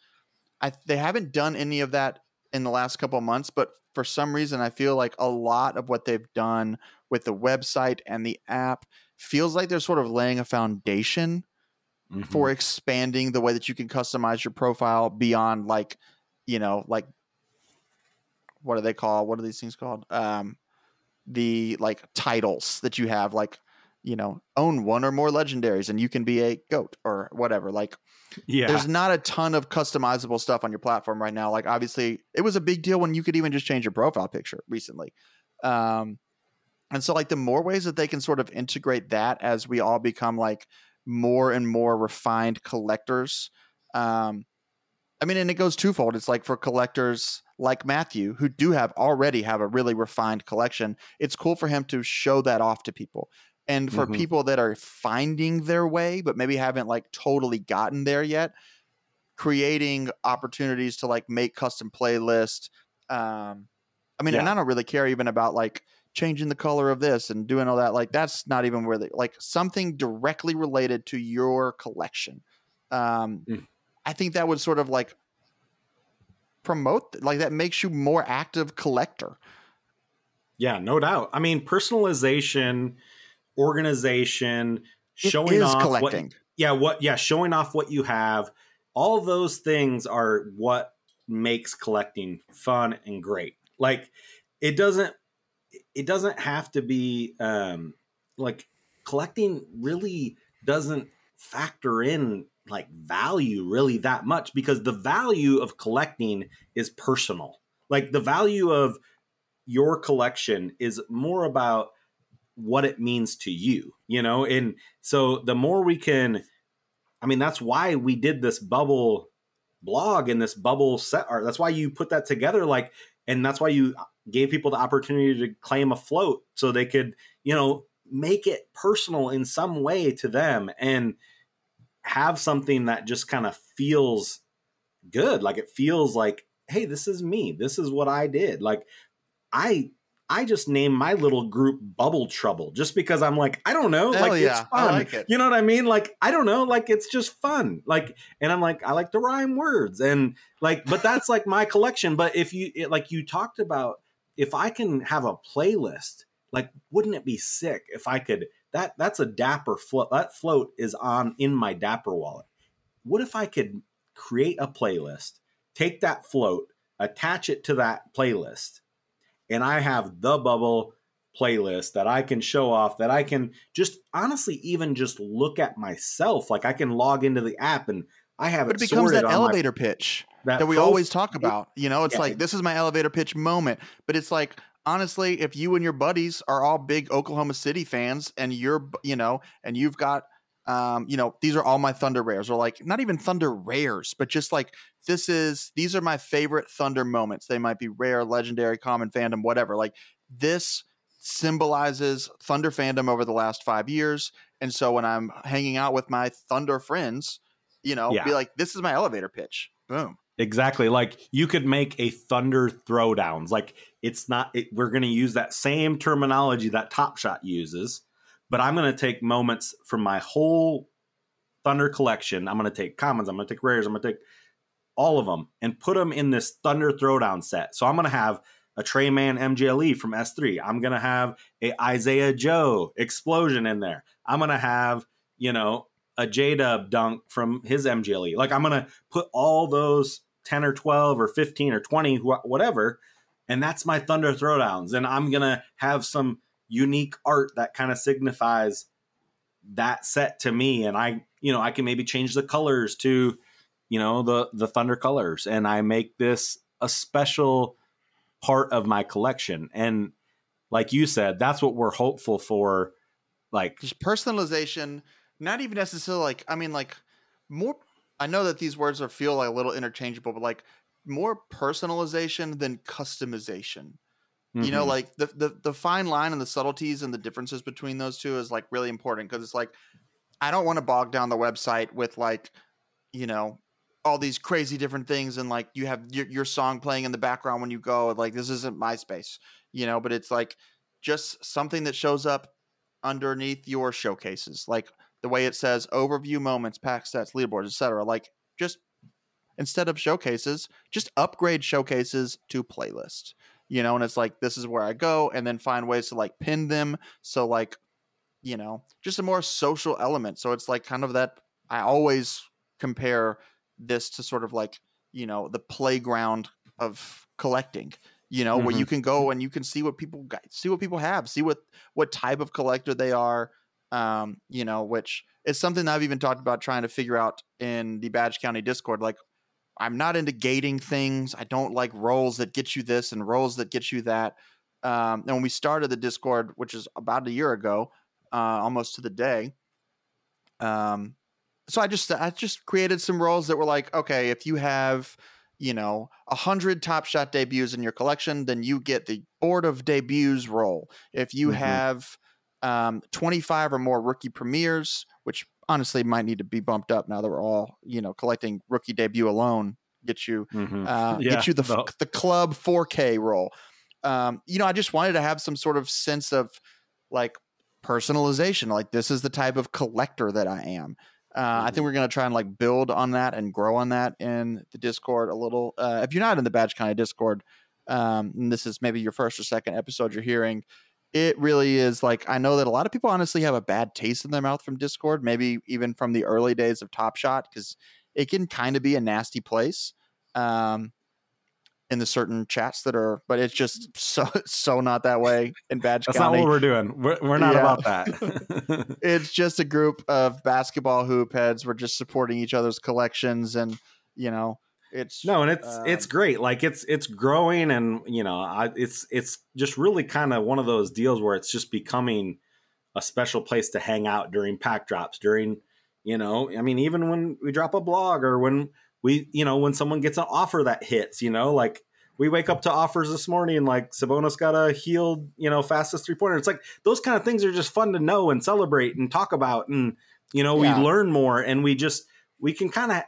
S1: I they haven't done any of that in the last couple of months, but for some reason I feel like a lot of what they've done with the website and the app feels like they're sort of laying a foundation
S2: Mhm.
S1: for expanding the way that you can customize your profile beyond like, you know, like what do they call what are these things called? Um the like titles that you have like you know own one or more legendaries and you can be a goat or whatever like
S2: yeah.
S1: there's not a ton of customizable stuff on your platform right now. Like obviously, it was a big deal when you could even just change your profile picture recently. Um, and so like the more ways that they can sort of integrate that as we all become like more and more refined collectors. Um, I mean, and it goes twofold. It's like for collectors like Matthew, who do have already have a really refined collection, it's cool for him to show that off to people. And for
S2: Mhm.
S1: people that are finding their way, but maybe haven't like totally gotten there yet, creating opportunities to like make custom playlists. Um, I mean, and I don't really care even about like changing the color of this and doing all that. Like that's not even really like something directly related to your collection. Um,
S2: Mm.
S1: I think that would sort of like promote like that makes you more active collector.
S2: Yeah, no doubt. I mean, personalization, organization, showing
S1: is
S2: off
S1: collecting.
S2: what yeah, what yeah, showing off what you have. All those things are what makes collecting fun and great. Like it doesn't it doesn't have to be um like collecting really doesn't factor in like value really that much because the value of collecting is personal. Like the value of your collection is more about what it means to you, you know? And so the more we can, I mean, that's why we did this bubble blog and this bubble set art. That's why you put that together. Like, and that's why you gave people the opportunity to claim a float so they could, you know, make it personal in some way to them and have something that just kind of feels good. Like it feels like, hey, this is me. This is what I did. Like I I just named my little group Bubble Trouble just because I'm like, I don't know,
S1: Hell
S2: like
S1: yeah,
S2: it's
S1: I
S2: fun.
S1: like it.
S2: You know what I mean? Like, I don't know, like it's just fun. Like, and I'm like, I like to rhyme words and like, but that's like my collection. But if you it, like you talked about, if I can have a playlist, like, wouldn't it be sick if I could? That that's a Dapper float. That float is on in my Dapper wallet. What if I could create a playlist, take that float, attach it to that playlist, and I have the bubble playlist that I can show off that I can just honestly even just look at myself. Like I can log into the app and I have it.
S1: But it
S2: it
S1: becomes that
S2: on my-
S1: elevator pitch. that we
S2: prof-
S1: always talk about. You know, it's
S2: Yeah.
S1: like this is my elevator pitch moment. But it's like honestly, if you and your buddies are all big Oklahoma City fans, and you're you know, and you've got um, you know, these are all my Thunder rares, or like not even Thunder rares, but just like this is these are my favorite Thunder moments. They might be rare, legendary, common fandom, whatever. Like this symbolizes Thunder fandom over the last five years. And so when I'm hanging out with my Thunder friends, you know,
S2: Yeah.
S1: be like, this is my elevator pitch. Boom.
S2: Exactly. Like you could make a thunder throwdowns. Like it's not, it, we're going to use that same terminology that Top Shot uses, but I'm going to take moments from my whole thunder collection. I'm going to take commons, I'm going to take rares, I'm going to take all of them and put them in this thunder throwdown set. So I'm going to have a Tre Mann MGLE from S3. I'm going to have a Isaiah Joe explosion in there. I'm going to have, you know, a J Dub dunk from his MGLE. Like I'm gonna put all those 10 or 12 or 15 or 20, whatever, and that's my Thunder Throwdowns. And I'm gonna have some unique art that kind of signifies that set to me. And I, you know, I can maybe change the colors to, you know, the the Thunder colors, and I make this a special part of my collection. And like you said, that's what we're hopeful for. Like
S1: just personalization not even necessarily like i mean like more i know that these words are feel like a little interchangeable but like more personalization than customization You know,
S2: Mhm.
S1: like the, the the fine line and the subtleties and the differences between those two is like really important because it's like I don't want to bog down the website with like, you know, all these crazy different things and like you have your, your song playing in the background when you go. Like this isn't MySpace, you know, but it's like just something that shows up underneath your showcases, like the way it says overview moments, pack sets, leaderboards, etc. Like just instead of showcases, just upgrade showcases to playlist. You know, and it's like this is where I go, and then find ways to like pin them. So like, you know, just a more social element. So it's like kind of that. I always compare this to sort of like you know the playground of collecting. You know, where you can go and you can see what people got, see what people have, see what what type of collector they are. Um, you know, which is something that I've even talked about trying to figure out in the Badge County Discord. Like, I'm not into gating things. I don't like roles that get you this and roles that get you that. Um, and when we started the Discord, which is about a year ago, uh, almost to the day, um, so I just I just created some roles that were like, okay, if you have you know a hundred Top Shot debuts in your collection, then you get the Board of Debuts role. If you
S2: Mhm.
S1: have um, 25 or more rookie premieres, which honestly might need to be bumped up now that we're all you know collecting rookie debut alone, get you
S2: Mhm.
S1: uh, (laughs)
S2: Yeah,
S1: get you the
S2: the-
S1: the club 4K role. Um, you know, I just wanted to have some sort of sense of like personalization. Like this is the type of collector that I am. Uh, I
S2: Mm-hmm.
S1: think we're going to try and like build on that and grow on that in the Discord a little. Uh, if you're not in the Badge County Discord, um, and this is maybe your first or second episode you're hearing, it really is like I know that a lot of people honestly have a bad taste in their mouth from Discord, maybe even from the early days of Top Shot, because it can kind of be a nasty place. Um, in the certain chats that are, but it's just so (laughs) so not that way in Badge
S2: That's not what we're doing. We're, we're not
S1: Yeah.
S2: about that. (laughs) (laughs)
S1: it's just a group of basketball hoop heads. We're just supporting each other's collections, and you know, it's
S2: no, and it's it's
S1: um,
S2: great. Like it's it's growing, and you know, I, it's it's just really kind of one of those deals where it's just becoming a special place to hang out during pack drops. During you know, I mean, even when we drop a blog or when we you know when someone gets an offer that hits, you know, like we wake up to offers this morning like Sabonis got a healed, you know, fastest three pointer. It's like those kind of things are just fun to know and celebrate and talk about. And, you know,
S1: Yeah.
S2: we learn more and we just, we can kind of,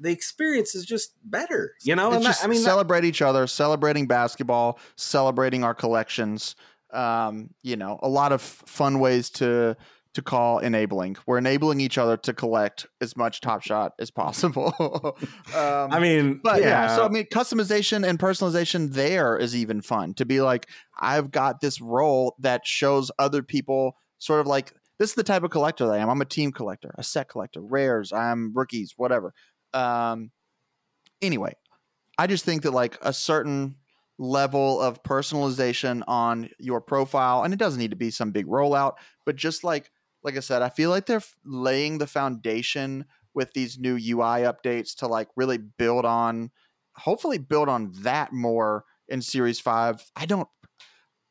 S2: the experience is just better, you know? and that- I mean, that-
S1: celebrate each other, celebrating basketball, celebrating our collections. Um, you know, a lot of fun ways to to call enabling. We're enabling each other to collect as much Top Shot as possible. (laughs) um,
S2: I mean,
S1: But yeah. so I mean, customization and personalization there is even fun to be like, I've got this role that shows other people sort of like this is the type of collector that I am. I'm a team collector, a set collector, rares, I'm rookies, whatever. Um, anyway, I just think that like a certain level of personalization on your profile, and it doesn't need to be some big rollout, but just like like I said, I feel like they're laying the foundation with these new UI updates to like really build on, hopefully build on that more in Series Five. I don't.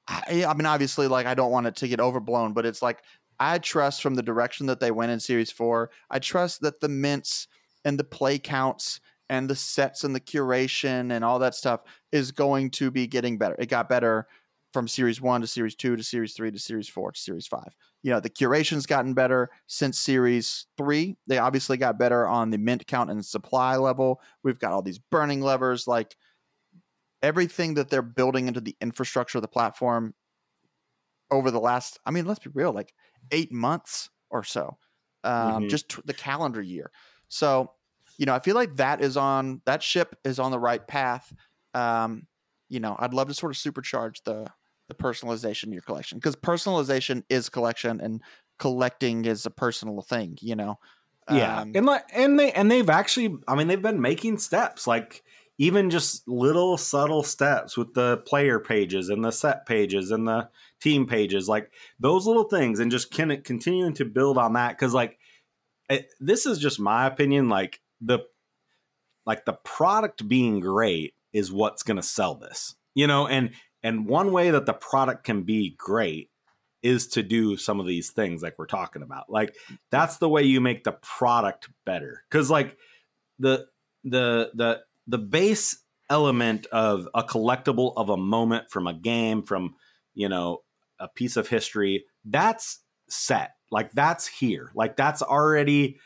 S1: I, I mean, obviously, like I don't want it to get overblown, but it's like I trust from the direction that they went in Series Four. I trust that the mints and the play counts and the sets and the curation and all that stuff is going to be getting better. It got better from Series One to Series Two to Series Three to Series Four to Series Five. You know, the curation's gotten better since Series Three. They obviously got better on the mint count and supply level. We've got all these burning levers, like everything that they're building into the infrastructure of the platform over the last. I mean, let's be real, like eight months or so, um,
S2: Mhm.
S1: just t- the calendar year. So, you know, I feel like that is on that ship is on the right path. Um, you know, I'd love to sort of supercharge the the personalization in your collection because personalization is collection and collecting is a personal thing. You know,
S2: yeah
S1: Um,
S2: and like and they and they've actually i mean they've been making steps like even just little subtle steps with the player pages and the set pages and the team pages like those little things and just can continuing to build on that. Because like it, this is just my opinion like the like the product being great is what's going to sell this you know? And and one way that the product can be great is to do some of these things like we're talking about. Like that's the way you make the product better. Because like the the the the base element of a collectible of a moment from a game, from, you know, a piece of history, that's set. Like that's here. Like that's already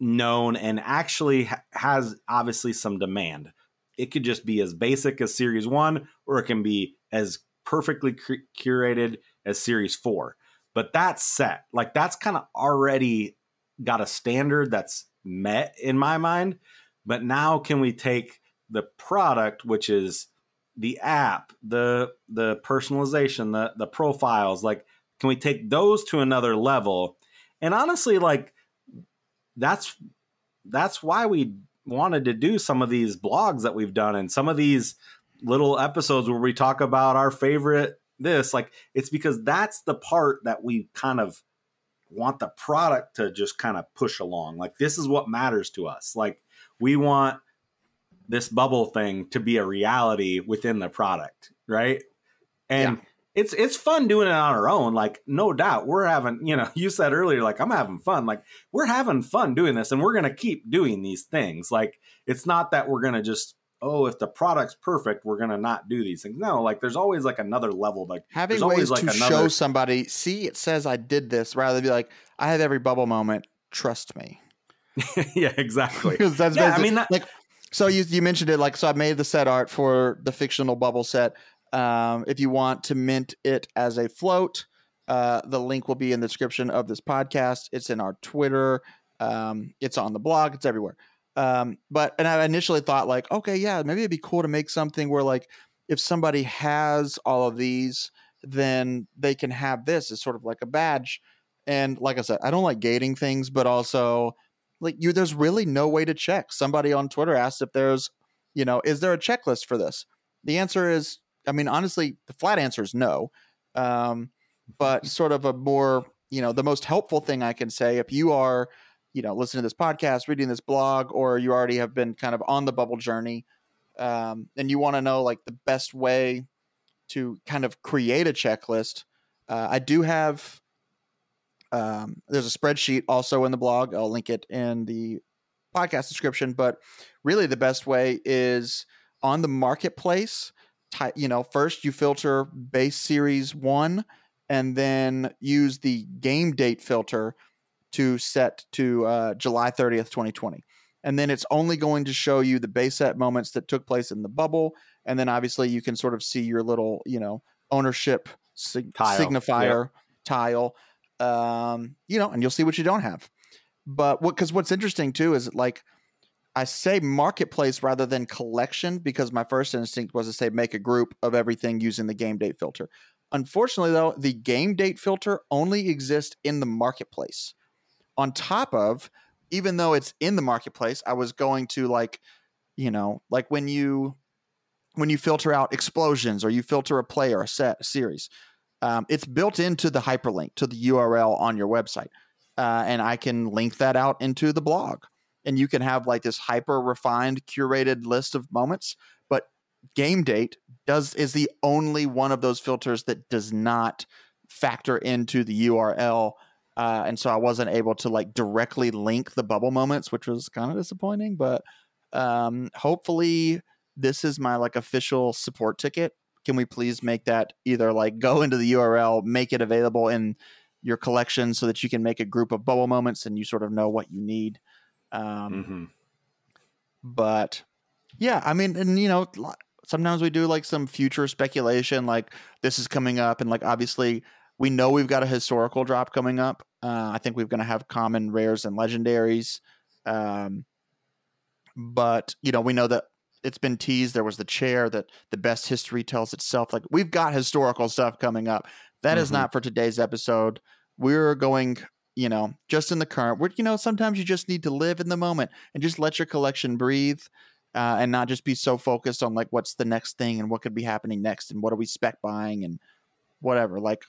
S2: known and actually ha- has obviously some demand. It could just be as basic as Series 1 or it can be as perfectly cu- curated as Series 4. But that's set. Like that's kind of already got a standard that's met in my mind. But now can we take the product which is the app, the the personalization, the the profiles, like can we take those to another level? And honestly like that's that's why we wanted to do some of these blogs that we've done and some of these little episodes where we talk about our favorite this like it's because that's the part that we kind of want the product to just kind of push along like this is what matters to us like we want this bubble thing to be a reality within the product right? And yeah. it's it's fun doing it on our own like no doubt we're having you know (laughs) you said earlier like i'm having fun like we're having fun doing this and we're going to keep doing these things like it's not that we're going to just oh if the product's perfect we're going to not do these things. No like there's always like another level like
S1: having ways like to another... show somebody see it says i did this rather than be like i have every bubble moment trust me (laughs)
S2: yeah exactly
S1: because that's yeah, i mean that... like so you, you mentioned it like so i made the set art for the fictional bubble set um, if you want to mint it as a float, uh, the link will be in the description of this podcast. It's in our Twitter. Um, it's on the blog. It's everywhere. Um, but and I initially thought like, okay, yeah, maybe it'd be cool to make something where like if somebody has all of these, then they can have this as sort of like a badge. And like I said, I don't like gating things, but also like you, there's really no way to check. Somebody on Twitter asked if there's, you know, is there a checklist for this? The answer is I mean, honestly, the flat answer is no. Um, but (laughs) sort of a more, you know, the most helpful thing I can say if you are, you know, listening to this podcast, reading this blog, or you already have been kind of on the bubble journey, um, and you want to know like the best way to kind of create a checklist, uh, I do have. Um, there's a spreadsheet also in the blog. I'll link it in the podcast description. But really, the best way is on the marketplace you know, first you filter base series one and then use the game date filter to set to uh, July 30th, 2020. And then it's only going to show you the base set moments that took place in the bubble. And then obviously you can sort of see your little, you know, ownership sig- tile. signifier yep. tile, um, you know, and you'll see what you don't have. But what, because what's interesting too is like I say marketplace rather than collection because my first instinct was to say make a group of everything using the game date filter. Unfortunately, though, the game date filter only exists in the marketplace. On top of, even though it's in the marketplace, I was going to like, you know, like when you when you filter out explosions or you filter a play or a set a series, um, it's built into the hyperlink to the URL on your website, uh, and I can link that out into the blog. And you can have like this hyper refined curated list of moments. But game date does is the only one of those filters that does not factor into the url uh, and so i wasn't able to like directly link the bubble moments which was kind of disappointing. But um, hopefully this is my like official support ticket can we please make that either like go into the url make it available in your collection so that you can make a group of bubble moments and you sort of know what you need um, mm-hmm. But yeah, I mean, and you know, sometimes we do like some future speculation, like this is coming up, and like obviously we know we've got a historical drop coming up. Uh, I think we're going to have common rares and legendaries. Um, but you know, we know that it's been teased. There was the chair that the best history tells itself. Like we've got historical stuff coming up. That mm-hmm. is not for today's episode. We're going you know, just in the current. You know, sometimes you just need to live in the moment and just let your collection breathe, uh, and not just be so focused on like what's the next thing and what could be happening next and what are we spec buying and whatever. Like,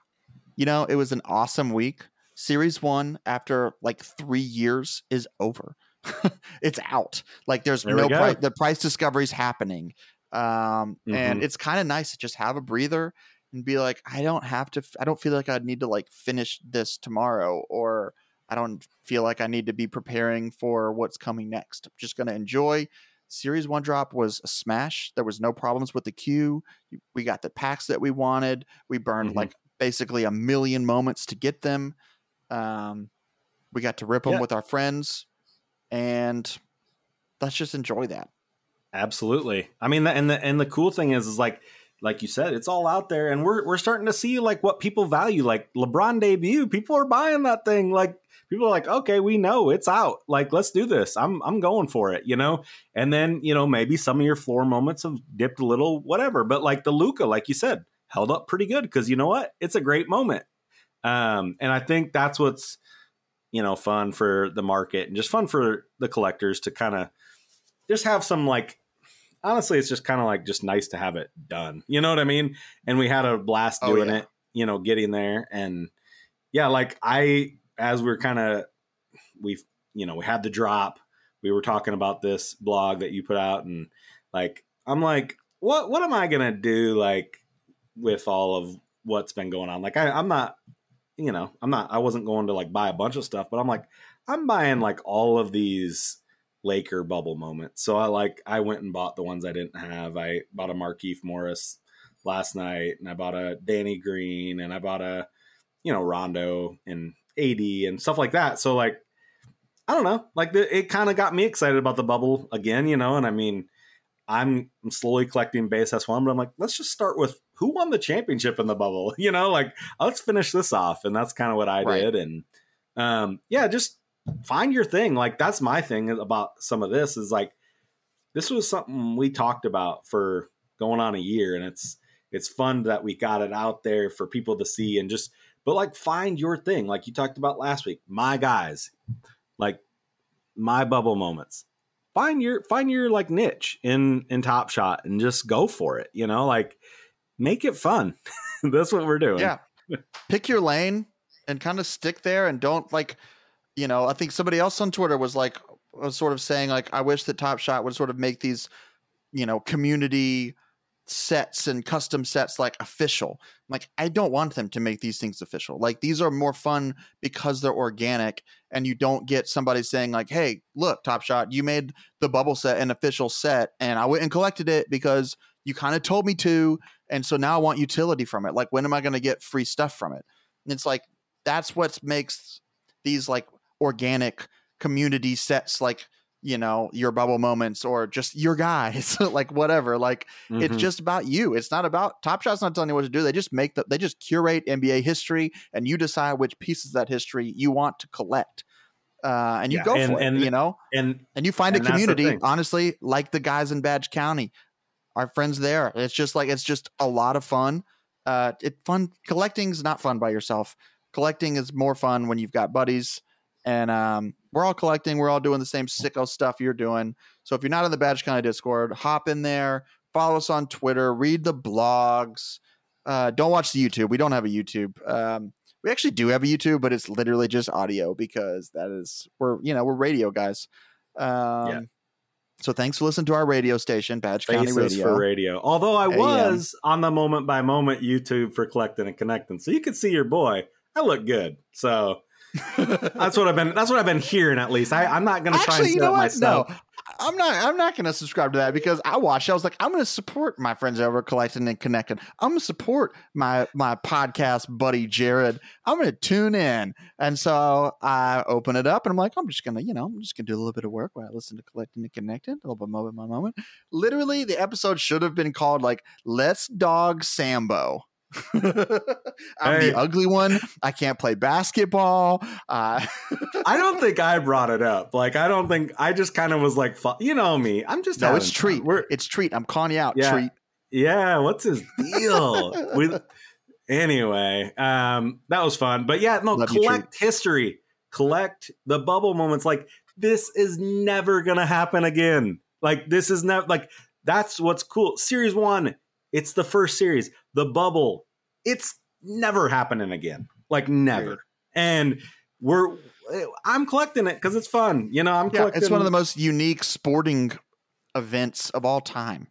S1: you know, it was an awesome week. Series one, after like three years, is over. (laughs) it's out. Like, there's there no price. The price discovery is happening, um, mm-hmm. and it's kind of nice to just have a breather and be like, I don't have to, I don't feel like I'd need to like finish this tomorrow, or I don't feel like I need to be preparing for what's coming next. I'm just going to enjoy Series one drop was a smash. There was no problems with the queue. We got the packs that we wanted. We burned
S2: Mhm.
S1: like basically a million moments to get them. Um, we got to rip them
S2: Yeah.
S1: with our friends, and let's just enjoy that.
S2: Absolutely. I mean, and the and the cool thing is, is like like you said, it's all out there, and we're we're starting to see like what people value. Like LeBron debut, people are buying that thing. Like people are like, okay, we know it's out. Like let's do this. I'm I'm going for it. You know. And then you know maybe some of your floor moments have dipped a little, whatever. But like the Luka, like you said, held up pretty good because you know what? It's a great moment. Um, and I think that's what's you know fun for the market and just fun for the collectors to kind of just have some like honestly it's just kind of like just nice to have it done. You know what i mean? And we had a blast
S1: Oh,
S2: doing
S1: yeah.
S2: it you know getting there. And yeah like i as we're kind of we've you know we had the drop. We were talking about this blog that you put out and like i'm like what what am i gonna do like with all of what's been going on? Like I, i'm not you know i'm not i wasn't going to like buy a bunch of stuff but i'm like i'm buying like all of these Laker bubble moments. So I like I went and bought the ones I didn't have. I bought a Markieff Morris last night, and I bought a Danny Green, and I bought a you know Rondo and AD and stuff like that. So like I don't know, like the, it kind of got me excited about the bubble again, you know. And I mean, I'm, I'm slowly collecting base S one, but I'm like, let's just start with who won the championship in the bubble, (laughs) you know, like let's finish this off, and that's kind of what I
S1: Right.
S2: did, and um, yeah, just find your thing. Like that's my thing about some of this is like this was something we talked about for going on a year, and it's it's fun that we got it out there for people to see and just but like find your thing, like you talked about last week. My guys, like my bubble moments. Find your find your like niche in in Top Shot and just go for it. You know, like make it fun. (laughs) That's what we're doing.
S1: Yeah. Pick your lane and kind of stick there and don't like, you know, I think somebody else on Twitter was like, was sort of saying, like, I wish that Top Shot would sort of make these, you know, community sets and custom sets like official. Like, I don't want them to make these things official. Like, these are more fun because they're organic and you don't get somebody saying, like, hey, look, Top Shot, you made the bubble set an official set and I went and collected it because you kind of told me to and so now I want utility from it. Like, when am I going to get free stuff from it? And it's like that's what makes these like organic community sets, like you know your bubble moments or just your guys, (laughs) like whatever. Like it's
S2: Mhm.
S1: just about you. It's not about Top Shot's not telling you what to do. They just make the they just curate NBA history, and you decide which pieces of that history you want to collect. Uh, and you
S2: Yeah,
S1: go
S2: and-
S1: for it,
S2: and-
S1: you know,
S2: and
S1: and you find a community honestly like the guys in badge county our friends there. It's just like it's just a lot of fun. Uh it fun collecting's not fun by yourself. Collecting is more fun when you've got buddies and um we're all collecting we're all doing the same sicko stuff you're doing. So if you're not in the badge county discord hop in there follow us on twitter read the blogs uh don't watch the youtube we don't have a youtube. Um we actually do have a youtube but it's literally just audio because that is we're you know we're radio guys. Um
S2: Yeah.
S1: So thanks for listening to our radio station badge county radio
S2: for radio. Although I
S1: AM.
S2: was on the moment by moment YouTube for collecting and connecting, so you could see your boy. I look good, so (laughs) that's what I've been. That's what I've been hearing at least. I, I'm not going to try
S1: Actually,
S2: and
S1: you know what?
S2: myself.
S1: No, I'm not. I'm not going to subscribe to that because I watched. I was like, I'm going to support my friends over collecting and connecting. I'm going to support my my podcast buddy Jared. I'm going to tune in, and so I open it up, and I'm like, I'm just going to, you know, I'm just going to do a little bit of work while I listen to collecting and connecting, a little bit moment by moment. Literally, the episode should have been called like "Let's Dog Sambo." (laughs) I'm
S2: Hey.
S1: the ugly one. I can't play basketball. Uh,
S2: I don't think I (laughs) brought it up. Like I don't think I just kind of was like, you know me. I'm just
S1: no, it's
S2: fun.
S1: treat.
S2: We're
S1: It's treat. I'm calling you out.
S2: Yeah.
S1: Treat.
S2: yeah. What's his (laughs) deal? we, anyway, um, that was fun. But yeah, no,
S1: Love you,
S2: collect history, collect the bubble moments. Like this is never gonna happen again. Like this is never like that's what's cool. Series one, it's the first series. The bubble, it's never happening again. Like never. And we're I'm collecting it because it's fun. You know, I'm
S1: Yeah,
S2: collecting.
S1: it's one of the most unique sporting events of all time.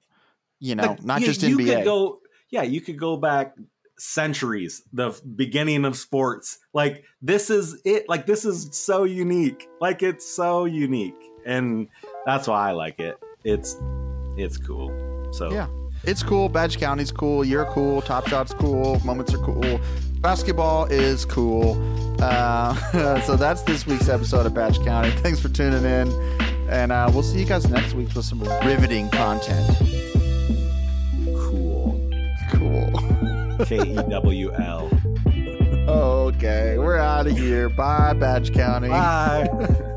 S1: You know,
S2: Like,
S1: not
S2: you-
S1: just
S2: you
S1: NBA.
S2: Could go, yeah, you could go back centuries, the beginning of sports. Like this is it. Like this is so unique. Like it's so unique, and that's why I like it. it's it's cool. So
S1: Yeah. It's cool. Badge County's cool. You're cool. Top Shot's cool. Moments are cool. Basketball is cool. Uh, (laughs) so that's this week's episode of Badge County. Thanks for tuning in. And uh, we'll see you guys next week with some riveting content.
S2: cool.
S1: Cool. (laughs)
S2: K E W L.
S1: okay. We're out of here. Bye, Badge County.
S2: Bye. (laughs)